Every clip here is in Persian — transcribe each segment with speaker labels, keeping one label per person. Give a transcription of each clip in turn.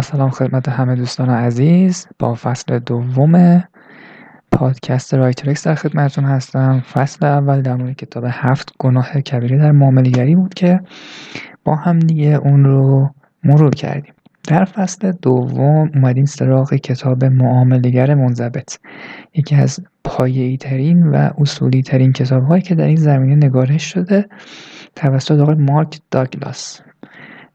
Speaker 1: سلام خدمت همه دوستان عزیز. با فصل دوم پادکست رایترکس در خدمتتون هستم. فصل اول در مورد کتاب هفت گناه کبیره در معامله‌گری بود که با هم دیگه اون رو مرور کردیم. در فصل دوم اومدیم سراغ کتاب معامله‌گر منضبط. یکی از پایه‌ای ترین و اصولی ترین کتاب هایی که در این زمینه نگارش شده توسط آقای مارک داگلاس.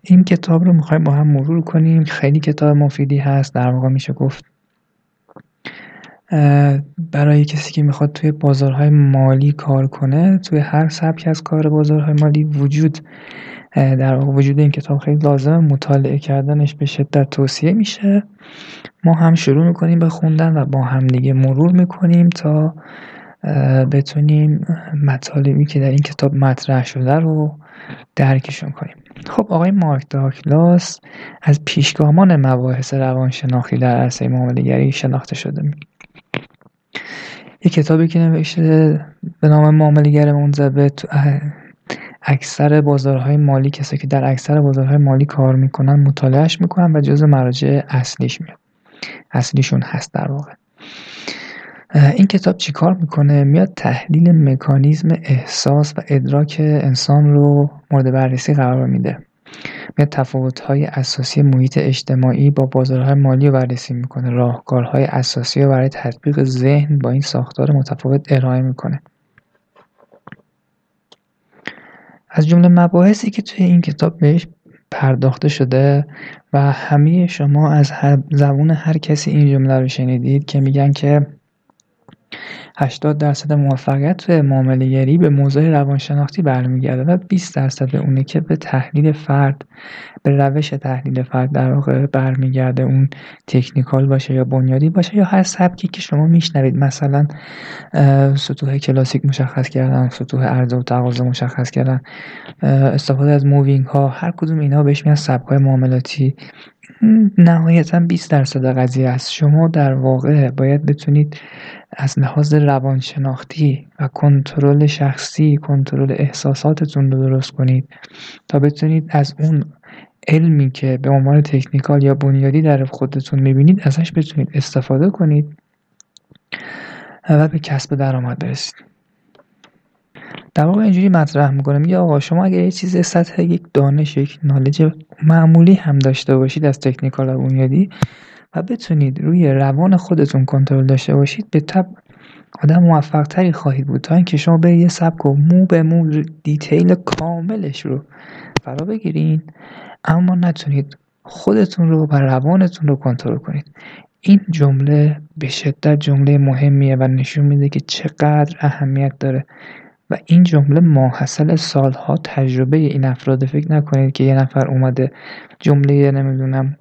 Speaker 1: این کتاب رو می‌خوایم با هم مرور کنیم. خیلی کتاب مفیدی هست. در واقع میشه گفت برای کسی که می‌خواد توی بازارهای مالی کار کنه توی هر سبک از کار بازارهای مالی وجود در واقع وجود این کتاب خیلی لازم مطالعه کردنش به شدت توصیه میشه. ما هم شروع می‌کنیم به خوندن و با هم دیگه مرور می‌کنیم تا بتونیم مطالبی که در این کتاب مطرح شده رو درکشون کنیم. خب آقای مارک داکلاس از پیشگامان مباحث روانشناختی در عرصه معاملهگری شناخته شده. یک کتابی که نوشته به نام معاملهگر منضبط اکثر بازارهای مالی کسایی که در اکثر بازارهای مالی کار می‌کنن مطالعهش می‌کنن و جز مراجع اصلیش میاد اصلیشون هست در واقع. این کتاب چیکار می‌کنه؟ میاد تحلیل مکانیزم احساس و ادراک انسان رو مورد بررسی قرار میده. میاد تفاوت‌های اساسی محیط اجتماعی با بازارهای مالی رو بررسی می‌کنه. راهکارهای اساسی رو برای تطبیق ذهن با این ساختار متفاوت ارائه می‌کنه. از جمله مباحثی که توی این کتاب بهش پرداخته شده و همه شما از زبون هر کسی این جمله رو شنیدید که میگن که 80 درصد موفقیت توی معاملهگری به موضوع روانشناختی برمیگرده و 20 درصد اونه که به تحلیل فرد به روش تحلیل فرد در واقع برمیگرده اون تکنیکال باشه یا بنیادی باشه یا هر سبکی که شما میشنوید. مثلا سطوح کلاسیک مشخص کردن سطوح عرضه و تقاضا مشخص کردن استفاده از moving ها هر کدوم اینا بهش میان سبک های معاملاتی. نهایتا 20 درصد قضیه است. شما در واقع باید بتونید از لحاظ روانشناختی و کنترل شخصی کنترل احساساتتون رو درست کنید تا بتونید از اون علمی که به عنوان تکنیکال یا بنیادی در خودتون می‌بینید ازش بتونید استفاده کنید و به کسب درآمد برسید. در واقع اینجوری مطرح می‌کنه. میگه آقا شما اگر یه چیز سطح یک دانش یک نالج معمولی هم داشته باشید از تکنیکال و بنیادی و بتونید روی روان خودتون کنترل داشته باشید به تب آدم موفق تری خواهید بود. تا اینکه شما به یه سبک و مو به مو دیتیل کاملش رو فرا بگیرین اما نتونید خودتون رو و روانتون رو کنترل کنید. این جمله به شدت جمله مهمیه و نشون میده که چقدر اهمیت داره. و این جمله ماحصل سالها تجربه این افراد. فکر نکنید که یه نفر اومده جمله نمی‌دونم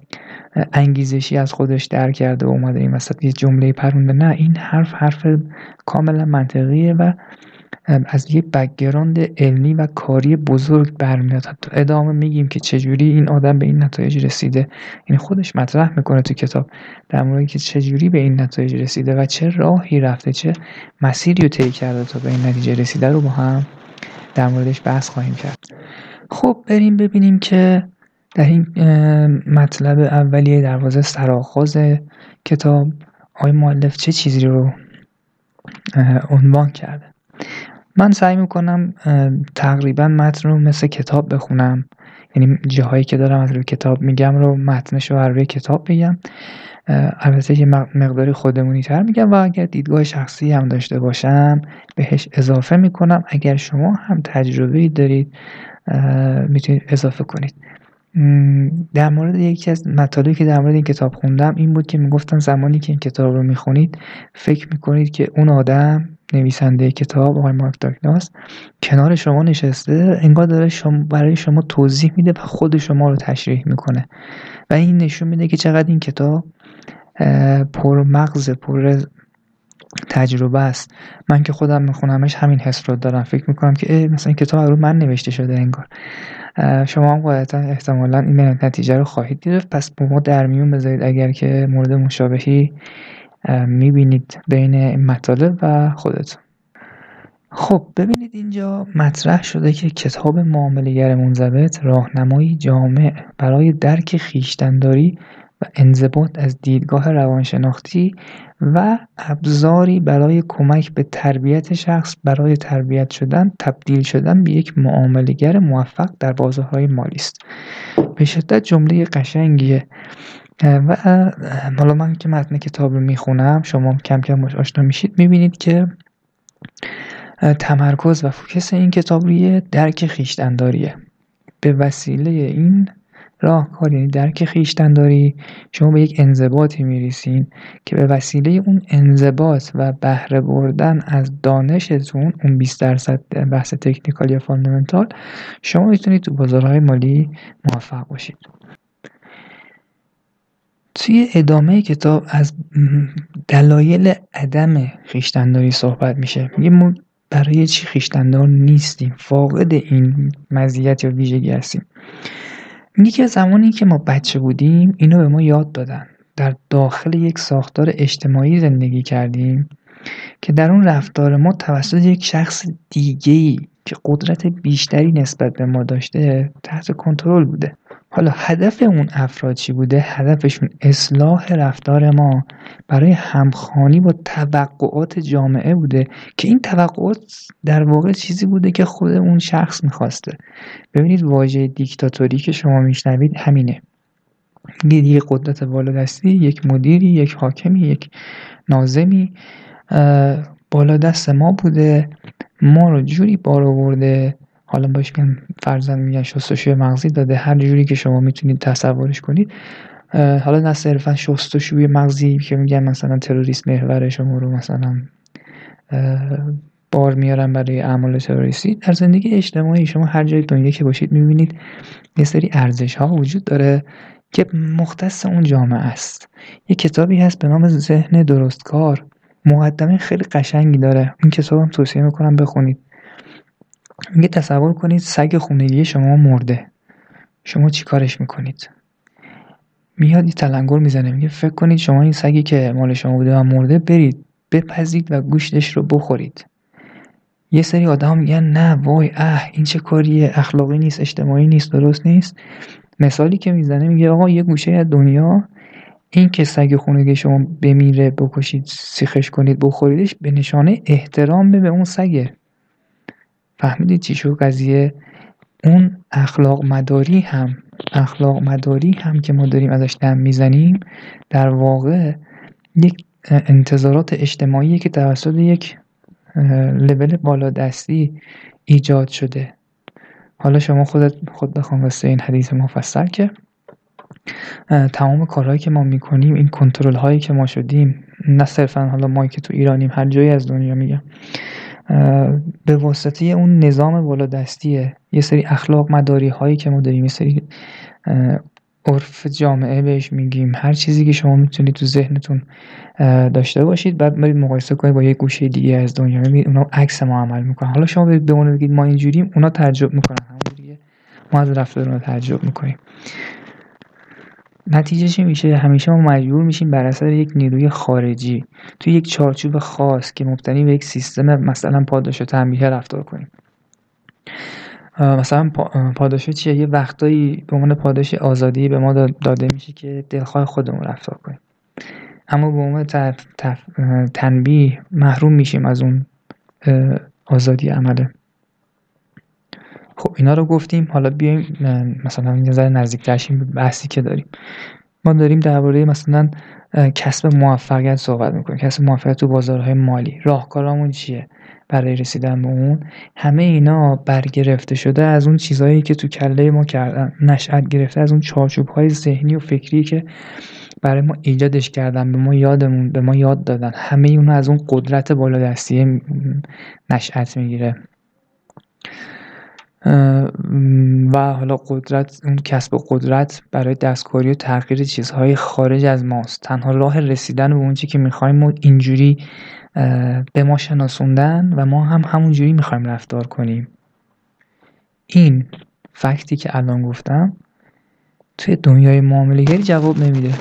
Speaker 1: انگیزشی از خودش در کرده و اومده این وسط یه جمله پرونده. نه این حرف حرف کاملا منطقیه و از یه background علمی و کاری بزرگ برمیاد حتی ادامه میگیم که چجوری این آدم به این نتایج رسیده. یعنی خودش مطرح می‌کنه تو کتاب در مورد که چجوری به این نتایج رسیده و چه راهی رفته چه مسیری رو طی کرده تا به این نتیجه رسیده رو با هم در موردش بحث خواهیم کرد. خب بریم ببینیم که در این مطلب اولیه دروازه سرآغاز کتاب آقای مؤلف چه چیزی رو عنوان کرده. من سعی می‌کنم تقریبا متن رو مثل کتاب بخونم. یعنی جاهایی که دارم از روی کتاب میگم رو متنش رو روی کتاب بگم. البته یه مقداری خودمونی تر میگم و اگر دیدگاه شخصی هم داشته باشم بهش اضافه می‌کنم. اگر شما هم تجربه دارید می‌تونید اضافه کنید. در مورد یکی از مطالبی که در مورد این کتاب خوندم این بود که می‌گفتن زمانی که این کتاب رو می‌خونید فکر می‌کنید که اون آدم نویسنده کتاب آقای مارک داگلاس. کنار شما نشسته انگار داره شما برای شما توضیح میده و خود شما رو تشریح می‌کنه. و این نشون میده که چقدر این کتاب پر مغز پر تجربه است. من که خودم میخونمش همین حس رو دارم. فکر می‌کنم که مثلا این کتاب رو من نوشته شده انگار. شما هم قاعدتا احتمالا این نتیجه رو خواهید گرفت. پس با ما در میون بذارید اگر که مورد مشابهی می‌بینید بین مطالب و خودتون. خب ببینید اینجا مطرح شده که کتاب معاملگر منضبط راهنمایی جامع برای درک خیشتنداری و و انضباط از دیدگاه روانشناختی و ابزاری برای کمک به تربیت شخص برای تربیت شدن تبدیل شدن به یک معاملگر موفق در بازارهای مالی است. به شدت جمله قشنگیه. و حالا من که متن کتاب رو می‌خونم شما کم کم آشنا میشید می‌بینید که تمرکز و فوکس این کتاب روی درک خیشتنداریه به وسیله این راهکار یعنی درک خیشتنداری شما به یک انضباطی میریسین که به وسیله اون انضباط و بهره بردن از دانشتون اون 20 درصد بحث تکنیکال یا فاندامنتال شما می‌تونید تو بازارهای مالی موفق باشید. توی ادامه کتاب از دلایل عدم خیشتنداری صحبت میشه. میگه ما برای چی خیشتندار نیستیم؟ فاقد این مزیت یا ویژگی هستیم. میگه که زمانی که ما بچه بودیم اینو به ما یاد دادن. در داخل یک ساختار اجتماعی زندگی کردیم که در اون رفتار ما توسط یک شخص دیگه‌ای که قدرت بیشتری نسبت به ما داشته تحت کنترل بوده. حالا هدف اون افراد چی بوده؟ هدفشون اصلاح رفتار ما برای همخانی با توقعات جامعه بوده که این توقعات در واقع چیزی بوده که خود اون شخص می‌خواسته. ببینید واژه دیکتاتوری که شما میشنوید همینه. یک قدرت بالادستی یک مدیری یک حاکمی یک نازمی بالا دست ما بوده. ما رو جوری بار آورده حالا باش میگن فرزن میگن شستشوی مغزی داده. هر جوری که شما می‌تونید تصورش کنید حالا نه صرفا شستشوی مغزی که میگن مثلا تروریست محور شما رو مثلا بار میارن برای اعمال تروریستی. در زندگی اجتماعی شما هر جای دنیا که باشید می‌بینید یه سری ارزش ها وجود داره که مختص اون جامعه است. یه کتابی هست به نام ذهن درستکار. مقدمه خیلی قشنگی داره. این کتاب هم توصیه می‌کنم بخونید. میگه تصور کنید سگ خونگی شما مرده. شما چی کارش می‌کنید؟ میاد این تلنگر می‌زنه میگه فکر کنید شما این سگی که مال شما بوده و مرده برید بپزید و گوشتش رو بخورید. یه سری آدم میگن نه وای اه این چه کاریه اخلاقی نیست اجتماعی نیست درست نیست. مثالی که می‌زنه میگه آقا یه گوشه از دنیا این که سگ خونگی شما بمیره بکشید سیخش کنید بخوریدش به نشانه احترام به اون سگه. فهمیدید چی شد قضیه اون اخلاق مداری هم اخلاق مداری هم که ما داریم ازش دم می‌زنیم در واقع یک انتظارات اجتماعی که توسط یک لول بالادستی ایجاد شده. حالا شما خودت خود بخوام واسه این حدیث مفصل که تمام کارهایی که ما می‌کنیم این کنترل هایی که ما شدیم نه صرفا حالا ما که تو ایرانیم هر جایی از دنیا میگم به واسطه اون نظام بالادستیه یه سری اخلاق مداری هایی که ما داریم یه سری عرف جامعه بهش میگیم. هر چیزی که شما می‌تونید تو ذهنتون داشته باشید بعد برید مقایسه کنید با یه گوشه دیگه از دنیا. می‌بینید اونا عکس ما عمل می‌کنن. حالا شما برید به بگید ما اینجوریم اونا تعجب می‌کنن. همونجوریه. ما از رفتار اونا تعجب می‌کنیم. نتیجه چی میشه همیشه ما مجبور میشیم بر اثر یک نیروی خارجی توی یک چارچوب خاص که مبتنی به یک سیستم مثلا پاداش و تنبیه رفتار کنیم. مثلا پاداش چیه؟ یه وقتایی به عنوان پاداش آزادی به ما داده میشه که دلخواه خودمون رفتار کنیم. اما به عنوان تنبیه محروم میشیم از اون آزادی عمله. خب اینا رو گفتیم. حالا بیایم مثلا یه ذره نزدیکتر به بحثی که داریم. ما داریم درباره مثلا کسب موفقیت صحبت می‌کنیم. کسب موفقیت تو بازارهای مالی. راهکارامون چیه برای رسیدن به اون؟ همه اینا برگرفته شده از اون چیزهایی که تو کله ما کردن. نشأت گرفته از اون چارچوب های ذهنی و فکری که برای ما ایجادش کردن به ما یادمون به ما یاد دادن. همه اونها از اون قدرت بالادستی نشأت می‌گیره. و حالا قدرت اون کسب قدرت برای دستکاری و تغییر چیزهای خارج از ماست. تنها راه رسیدن به اون که می‌خوایم و اینجوری به ما شناسوندن و ما هم همونجوری می‌خوایم رفتار کنیم. این فکتی که الان گفتم توی دنیای معاملگری جواب نمیده.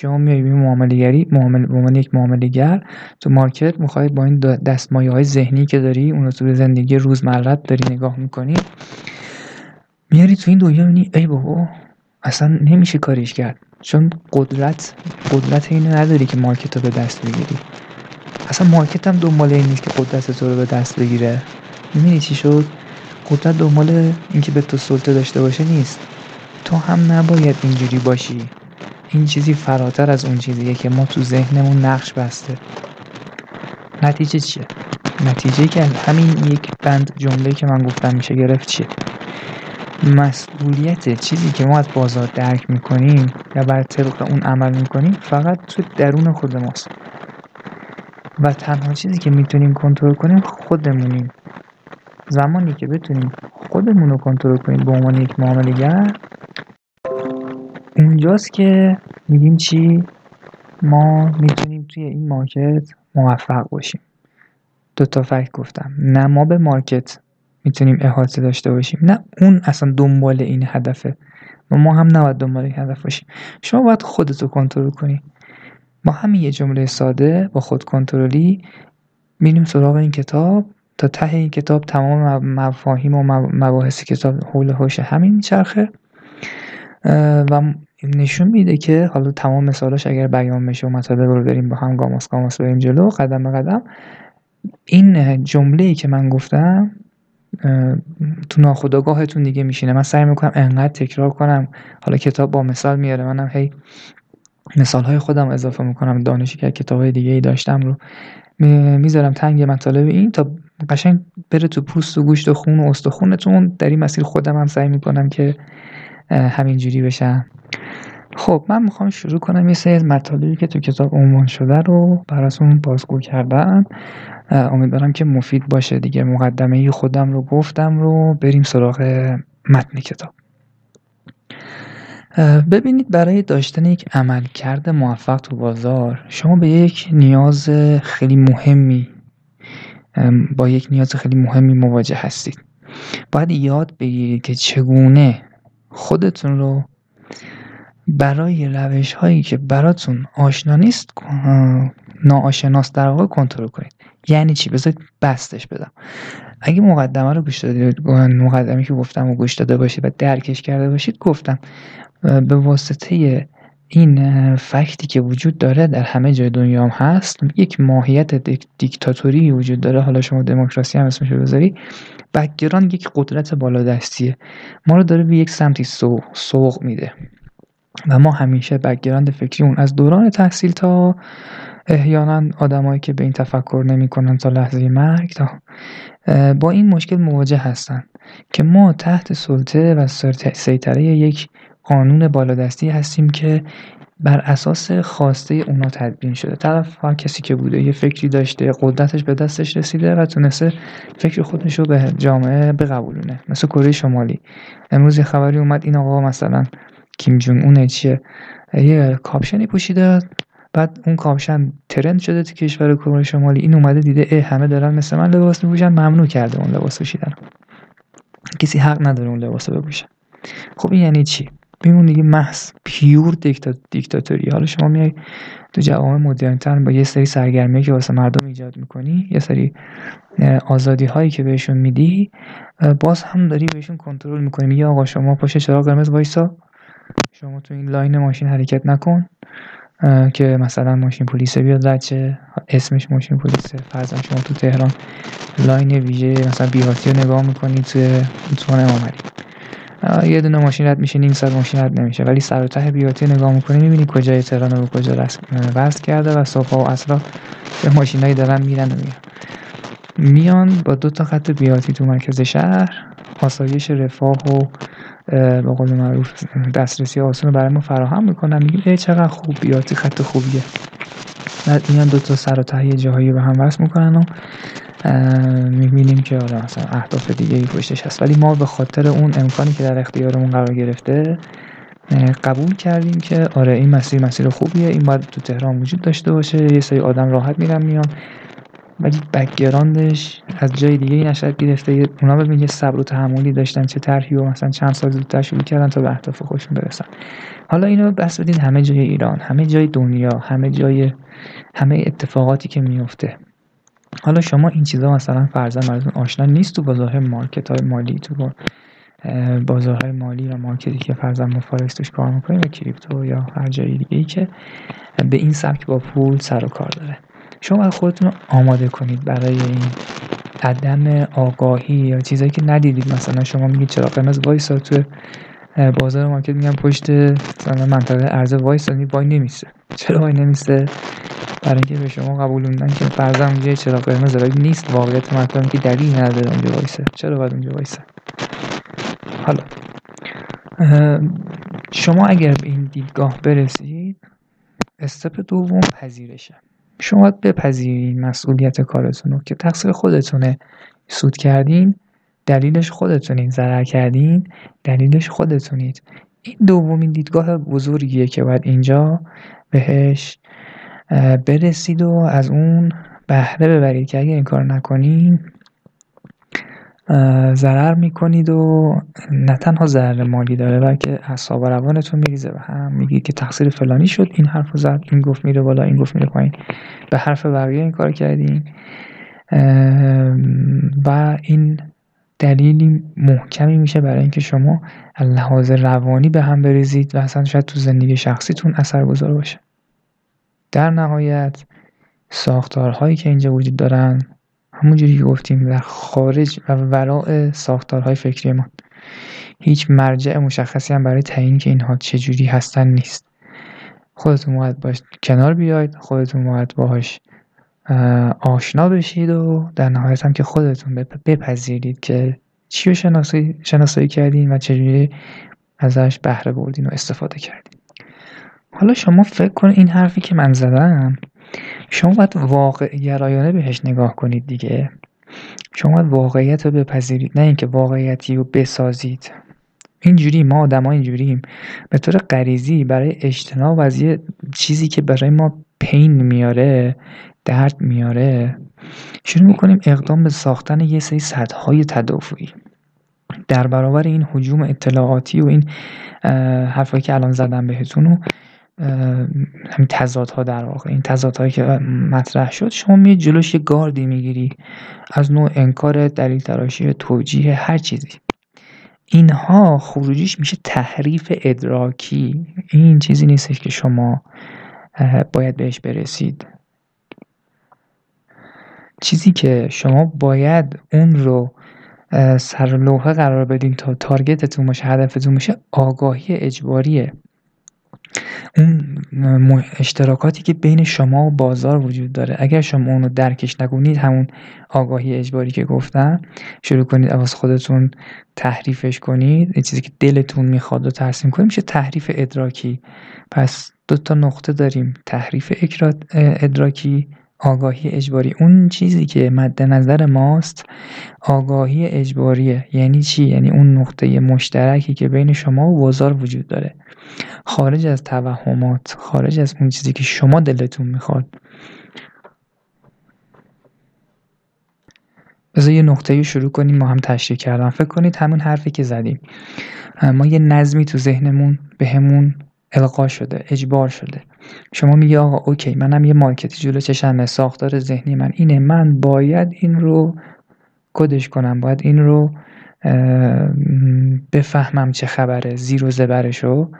Speaker 1: شما میای به معاملگری معامل به عنوان یک معاملگر تو مارکت می‌خوای با این دستمایه های ذهنی که داری اون رو تو زندگی روزمرت داری نگاه می‌کنی میاری تو این دنیا می‌بینی ای بابا اصلا نمیشه کاریش کرد. چون قدرت قدرت اینو نداری که مارکت رو به دست بگیری. اصلا مارکت هم دنبال این نیست که قدرت تو رو به دست بگیره. می‌بینی چی شد؟ قدرت دنبال اینکه به تو سلطه داشته باشه نیست. تو هم نباید اینجوری باشی. این چیزی فراتر از اون چیزیه که ما تو ذهنمون نقش بسته. نتیجه چیه؟ نتیجه که همین یک بند جمله که من گفتم میشه گرفت چیه؟ مسئولیت چیزی که ما از بازار درک می‌کنیم یا بر طبق اون عمل می‌کنیم فقط تو درون خود ماست. و تنها چیزی که می‌تونیم کنترل کنیم خودمونیم. زمانی که بتونیم خودمون رو کنترل کنیم به عنوان یک معاملهگر اونجاست که میگیم چی؟ ما می‌تونیم توی این مارکت موفق باشیم. دو تا فکت گفتم. نه ما به مارکت می‌تونیم احاطه داشته باشیم. نه اون اصلا دنبال این هدفه. و ما هم نباید دنبال این هدف باشیم. شما باید خودتو کنترل کنی. با همین یه جمله ساده با خود کنترلی میریم سراغ این کتاب تا ته این کتاب تمام مفاهیم و مباحث کتاب حول هوش همین میچرخه. و نشون میده که حالا تمام مثالاش اگر بیان بشه و مطالب رو بریم با هم گاماس گاماس بریم جلو قدم به قدم این جمله ای که من گفتم تو ناخودآگاهتون دیگه میشینه. من سعی می‌کنم انقدر تکرار کنم. حالا کتاب با مثال میاره. منم هی مثال های خودم اضافه می‌کنم. دانشی که کتاب های دیگه ای داشتم رو می‌ذارم تنگ مطالب این تا قشنگ بره تو پوست و گوشت و خون و استخونتون. در این مسیر خودم هم سعی می‌کنم که همینجوری بشم. خب من می‌خوام شروع کنم یه سری از مطالبی که تو کتاب عنوان شده رو براتون بازگو کردم امیدوارم که مفید باشه دیگه. مقدمه خودم رو گفتم رو بریم سراغ متن کتاب. ببینید برای داشتن یک عملکرد موفق تو بازار شما به یک نیاز خیلی مهمی با یک نیاز خیلی مهمی مواجه هستید. باید یاد بگیرید که چگونه خودتون رو برای روش هایی که براتون آشنا نیست ناآشناس در واقع کنترل کنید. یعنی چی؟ بذارید بستش بدم. اگه مقدمه رو گوش دادید مقدمه که گفتم و گوش داده باشید و درکش کرده باشید گفتم به واسطه این fact ی که وجود داره در همه جای دنیا هم هست یک ماهیت دیکتاتوری وجود داره. حالا شما دموکراسی هم اسمش بذاری background یک قدرت بالادستیه. ما رو داره به یک سمتی سوق میده. و ما همیشه background فکری اون از دوران تحصیل تا احیانا آدمایی که به این تفکر نمی‌کنن تا لحظه مرگ تا با این مشکل مواجه هستن که ما تحت سلطه و سیطره یک قانون بالادستی هستیم که بر اساس خواسته اونا تدوین شده. طرف هر کسی که بوده یه فکری داشته قدرتش به دستش رسیده و تونسته فکر خودش رو به جامعه بقبولونه. مثل کره شمالی. امروز خبری اومد این آقا مثلا کیم جون اونه چیه یه کاپشنی پوشیده بعد اون کاپشن trend شده تو کشور کره شمالی این اومده دیده اه همه دارن مثل من لباس میپوشن ممنوع کرده اون لباس پوشیدن کسی حق نداره اون لباس بپوشه خب این یعنی چی ببین دیگه محض pure دیکتاتوری حالا شما میای تو جوامع مدرنتر با یه سری سرگرمی که واسه مردم ایجاد می‌کنی یه سری آزادی هایی که بهشون میدی باز هم داری بهشون کنترل می‌کنی میگه آقا شما پشت چراغ قرمز وایسا شما تو این line ماشین حرکت نکن که مثلا ماشین پلیس بیاد رد اسمش ماشین پلیسه فرضاً شما تو تهران لاین ویژه مثلا بیارتی رو نگاه می‌کنی توی اتوبان امام یه دونه ماشین رد میشه نیم ساعت ماشین رد نمیشه. ولی سر و ته بیاتی نگاه می‌کنی می‌بینی کجای تهران رو کجا وصل کرده و صبح و اصلا به ماشینایی دارن میرن و میان میان با دو تا خط بیاتی تو مرکز شهر آسایش رفاه و به قول معروف دسترسی آسان برای ما فراهم می‌کنن. میگیم ای چقدر خوب بیاتی خط خوبیه. بعد میان دو تا سر و ته جاهایی به هم وصل می‌کنن و می‌بینیم که آره مثلا اهداف دیگه ای پشتش هست. ولی ما به خاطر اون امکانی که در اختیارمون قرار گرفته قبول کردیم که آره این مسیر مسیر خوبیه. این باید تو تهران وجود داشته باشه. یه سری آدم راحت میرن میان. ولی background ش از جای دیگه نشأت گرفته اونا ببین یه صبر و تحملی داشتن چه طرحی و مثلا چند سال زودتر شروع کردن تا به اهداف خودشون برسن. حالا اینو بسط بدین همه جای ایران همه جای دنیا همه جای همه اتفاقاتی که میفته حالا شما این چیزا مثلا فرضاً براتون آشنا نیست تو بازار market های مالی تو بازارهای مالی و market ی که فرضاً ما فارکس توش کار می‌کنیم و کریپتو یا هر جایی دیگه ای که به این سبک با پول سر و کار داره. شما خودتون رو آماده کنید برای این عدم آگاهی یا چیزایی که ندیدید. مثلا شما میگید چراغ قرمز وایسا تو بازار مارکت؟ میگن پشت مثلا منطقه عرضه وایسا وای نمیسه. چرا وای نمیسه؟ برای اینکه به شما قبول که فرضاً اونجا چرا قرمز ولی نیست واقعیت مطلب که دلیل نداره اونجا وایسه. چرا باید اونجا وایسه؟ حالا شما اگر به این دیدگاه برسید استپ دوم پذیرشه. شما باید بپذیرید مسئولیت کارتون رو که تقصیر خودتونه. سود کردین دلیلش خودتونید. ضرر کردین دلیلش خودتونید. این دومین دیدگاه بزرگیه که باید اینجا بهش برسید و از اون بهره ببرید که اگر این کار نکنین ضرر می‌کنید و نه تنها ضرر مالی داره بلکه اعصاب و روانتون میریزه به هم میگید که تقصیر فلانی شد این حرف زد این گفت میره بالا این گفت میره پایین. به حرف بقیه این کار کردین. و این دلیلی محکمی میشه برای اینکه شما لحاظ روانی به هم بریزید و اصلا شاید تو زندگی شخصیتون اثر گذار باشه. در نهایت ساختارهایی که اینجا وجود دارن همونجوری که گفتیم در خارج و وراء ساختارهای فکری ما. هیچ مرجع مشخصی هم برای تعیین که اینها چجوری هستن نیست. خودتون باید باش کنار بیاید خودتون باید باهاش آشنا بشید و در نهایت هم که خودتون بپذیرید که چی رو شناسایی, شناسایی کردین و چجوری ازش بهره بردین و استفاده کردین. حالا شما فکر کن این حرفی که من زدم شما باید واقع گرایانه بهش نگاه کنید دیگه. شما باید واقعیت رو بپذیرید نه اینکه واقعیتی رو بسازید. اینجوری ما آدم اینجوریم. به طور غریزی برای اجتناب از یه چیزی که برای ما پین میاره درد میاره شروع می‌کنیم اقدام به ساختن یه سری سدهای تدافعی. در برابر این حجوم اطلاعاتی و این حرفایی که الان زدم بهتون همین تضادها در واقع. این تضادهایی که مطرح شد شما می جلوش یه گاردی می‌گیری از نوع انکار دلیل تراشی توجیه هر چیزی. اینها خروجیش میشه تحریف ادراکی. این چیزی نیستش که شما باید بهش برسید. چیزی که شما باید اون رو سر لوحه قرار بدین تا تارگتتون باشه هدفتون باشه آگاهی اجباریه. اون اشتراکاتی که بین شما و بازار وجود داره. اگر شما اونو درکش نکنید همون آگاهی اجباری که گفتم شروع کنید عوض خودتون تحریفش کنید. این چیزی که دلتون می‌خواد و ترسیم کنید میشه تحریف ادراکی. پس دو تا نقطه داریم. تحریف ادراکی آگاهی اجباری. اون چیزی که مد نظر ماست آگاهی اجباریه. یعنی چی؟ یعنی اون نقطه مشترکی که بین شما و بازار وجود داره. خارج از توهمات خارج از اون چیزی که شما دلتون می‌خواد. بذار یه نقطه شروع کنیم ما هم تشریح کردم. فکر کنید همون حرفی که زدیم. ما یه نظمی تو ذهنمون بهمون القا شده اجبار شده. شما میگی آقا OK منم یه market ی جلو چشمه ساختار ذهنی من اینه. من باید این رو کدش کنم؟ باید این رو بفهمم چه خبره زیر و زبرشو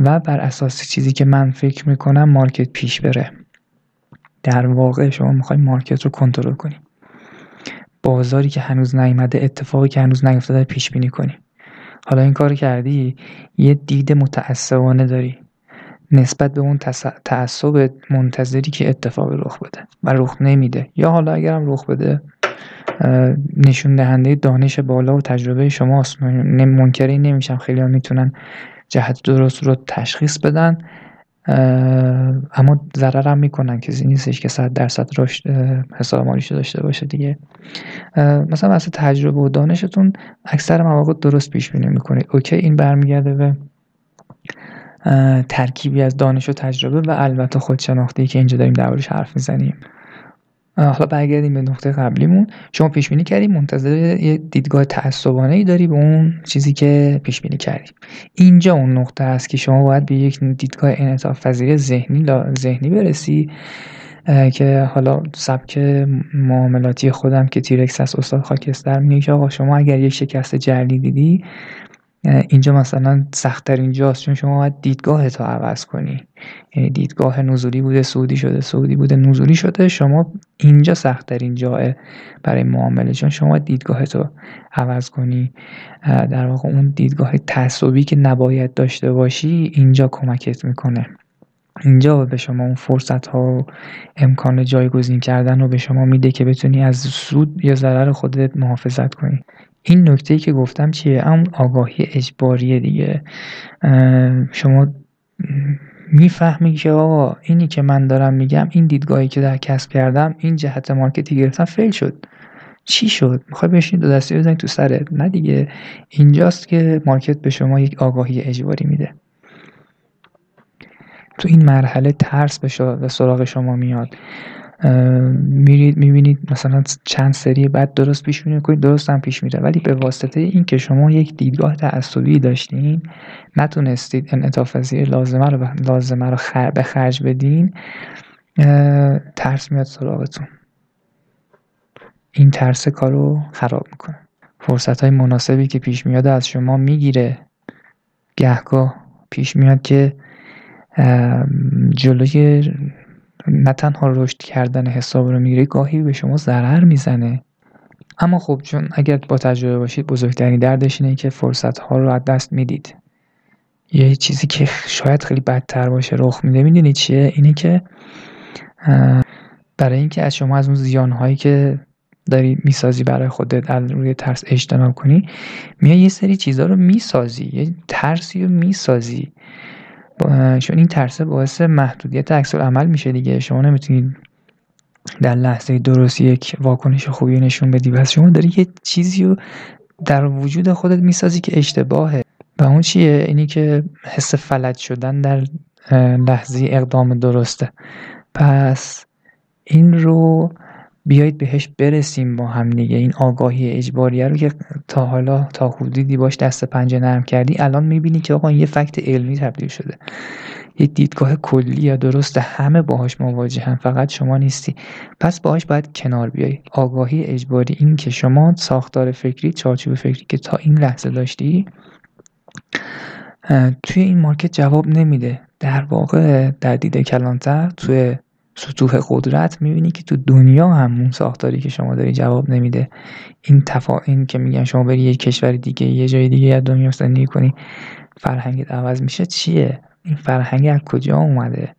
Speaker 1: و بر اساس چیزی که من فکر می‌کنم market پیش بره. در واقع شما می‌خوای مارکت رو کنترل کنی. بازاری که هنوز نیامده اتفاقی که هنوز نیفتاده پیش بینی کنی. حالا این کار کردی؟ یه دید متعصبانه داری. نسبت به اون تعصب منتظری که اتفاق رخ بده و رخ نمیده. یا حالا اگرم رخ بده نشون دهنده دانش بالا و تجربه شماست منکری نمیشم. خیلی ها می‌تونن جهت درست رو تشخیص بدن. اما ضرر هم می‌کنن کسی نیستش که صد درصد رشد حساب مالیشو داشته باشه دیگه. مثلا واسه تجربه و دانشتون اکثر مواقع درست پیش بینی می‌کنید. اوکی این برمیگرده به ترکیبی از دانش و تجربه و البته خودشناختی که اینجا داریم دربارش حرف می‌زنیم. حالا برگردیم به نقطه قبلیمون. شما پیش بینی کردی منتظر یه دیدگاه تعصبانه ای داری به اون چیزی که پیش بینی کردی. اینجا اون نقطه است که شما باید به یک دیدگاه انعطاف پذیر ذهنی ذهنی برسی که حالا سبک معاملاتی خودم که تیرکس از استاد خاکستر میگه آقا شما اگر یک شکست جلی دیدی اینجا مثلا سختترین جاست چون شما باید دیدگاه تو عوض کنی. یعنی دیدگاه نزولی بوده سعودی شده سعودی بوده نزولی شده شما اینجا سختترین جاه برای معامله. چون شما دیدگاه تو عوض کنی. در واقع اون دیدگاه تعصبی که نباید داشته باشی اینجا کمکت می‌کنه. اینجا به شما اون فرصت ها و امکان جایگزین کردن رو به شما میده که بتونی از سود یا ضرر خودت محافظت کنی. این نکته که گفتم چیه؟ اون آگاهی اجباریه دیگه. شما می‌فهمی که آقا اینی که من دارم میگم این دیدگاهی که در کسب کردم این جهت مارکتی گرفتم فیل شد. چی شد؟ می‌خوای بشین دو دستی بزنی تو سرت. نه دیگه. اینجاست که مارکت به شما یک آگاهی اجباری میده. تو این مرحله ترس به سراغ شما میاد. میرید می‌بینید مثلا چند سری بعد درست پیش می‌کنید درست هم پیش میره. ولی به واسطه این که شما یک دیدگاه تعصبی داشتین نتونستید انعطاف لازمه رو لازمه رو خر به خرج بدین ترس میاد سراغتون. این ترس کارو خراب می‌کنه. فرصت های مناسبی که پیش میاد از شما می‌گیره. گهگاه پیش میاد که جلوی نه تنها رشد کردن حساب رو می‌گیره گاهی به شما ضرر می‌زنه. اما خب چون اگر با تجربه باشید بزرگترین دردش اینه که فرصت ها رو از دست می‌دید. یه چیزی که شاید خیلی بدتر باشه رخ میده می‌دونید چیه؟ اینه که برای اینکه از شما از اون زیان هایی که داری می‌سازی برای خودت در روی ترس اجتناب کنی میای یه سری چیزها رو می‌سازی یه ترسی رو می‌سازی. چون این ترسه باعث محدودیت عکس عمل میشه دیگه. شما نمی‌تونید در لحظه درست یک واکنش خوبی نشون بدی. بس شما داری یه چیزی رو در وجود خودت می‌سازی که اشتباهه. و اون چیه؟ اینی که حس فلج شدن در لحظه اقدام درسته. پس این رو بیایید بهش برسیم با هم دیگه. این آگاهی اجباریه رو که تا حالا تا حدودی باش دست پنجه نرم کردی الان می‌بینی که آقا یه فکت علمی تبدیل شده. یه دیدگاه کلی یا درست همه باهاش مواجه هم فقط شما نیستی. پس باهاش باید کنار بیای. آگاهی اجباری این که شما ساختار فکری چارچوب فکری که تا این لحظه داشتی توی این market جواب نمیده. در واقع در دید کلانتر توی سطوح قدرت می‌بینی که تو دنیا هم اون ساختاری که شما داری جواب نمیده. این تفا این که میگن شما بری یه کشور دیگه یه جای دیگه از دنیا زندگی کنی فرهنگت عوض میشه چیه؟ این فرهنگ از کجا اومده؟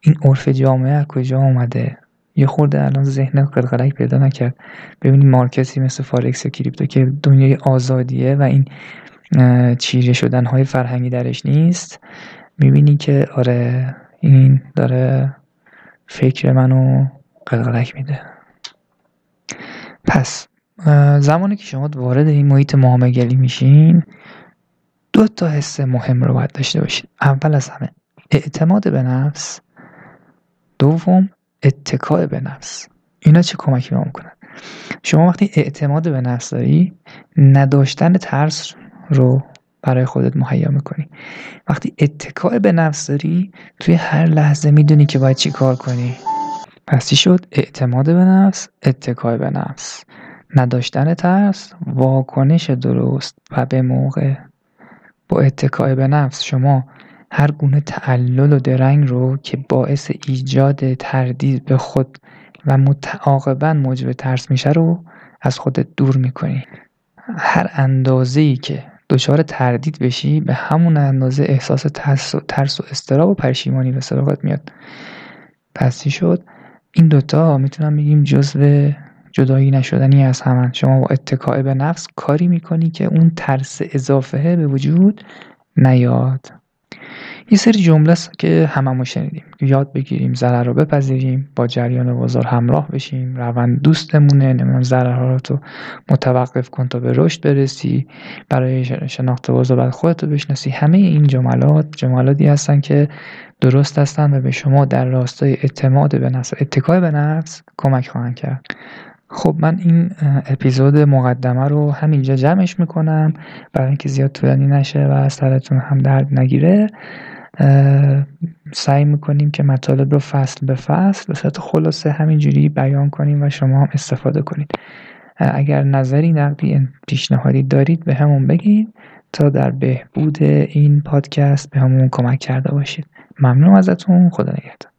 Speaker 1: این عرف جامعه از کجا اومده؟ یه خورده الان ذهن قلقلک پیدا نکرد. ببینی market ی مثل فارکس و کریپتو که دنیای آزادیه و این چیره شدن های فرهنگی درش نیست. می‌بینی که آره این داره فکر منو قلقلک میده. پس زمانی که شما وارد این محیط معاملگری میشین دو تا حس مهم رو باید داشته باشید اول از همه اعتماد به نفس. دوم اتکاع به نفس. اینا چه کمکی به می‌کنن؟ شما وقتی اعتماد به نفس داری نداشتن ترس رو برای خودت مهیا می‌کنی. وقتی اتکاع به نفس داری توی هر لحظه می‌دونی که باید چی کار کنی. پس چی شد؟ اعتماد به نفس اتکاع به نفس. نداشتن ترس واکنش درست و به موقع. با اتکاع به نفس شما هر گونه تعلل و درنگ رو که باعث ایجاد تردید به خود و متعاقبا موجب ترس میشه رو از خودت دور می‌کنی. هر اندازه ای که دچار تردید بشی به همون اندازه احساس ترس و, ترس و استراب و پشیمانی به سراغت میاد. پس شد؟ این دوتا می‌تونم بگیم جزو جدایی نشدنی از همان شما با اتکاع به نفس کاری می‌کنی که اون ترس اضافه به وجود نیاد. یه سری جمله که هممون شنیدیم. یاد بگیریم ضرر رو بپذیریم با جریان بازار همراه بشیم روند دوستمونه نمی‌دونم ضررها رو تو متوقف کن تا به رشد برسی برای شناخت بازار بعد خودت رو بشناسی. همه این جملات جملاتی هستن که درست هستن و به شما در راستای اعتماد به نفس اتکای به نفس کمک خواهند کرد. خب من این اپیزود مقدمه رو همینجا جمعش می‌کنم. برای اینکه زیاد طولانی نشه و سرتون هم درد نگیره سعی می‌کنیم که مطالب رو فصل به فصل به صورت خلاصه همینجوری بیان کنیم و شما هم استفاده کنید. اگر نظری نقدی پیشنهادی دارید به همون بگید تا در بهبود این پادکست به همون کمک کرده باشید. ممنون ازتون. خدا نگهدار.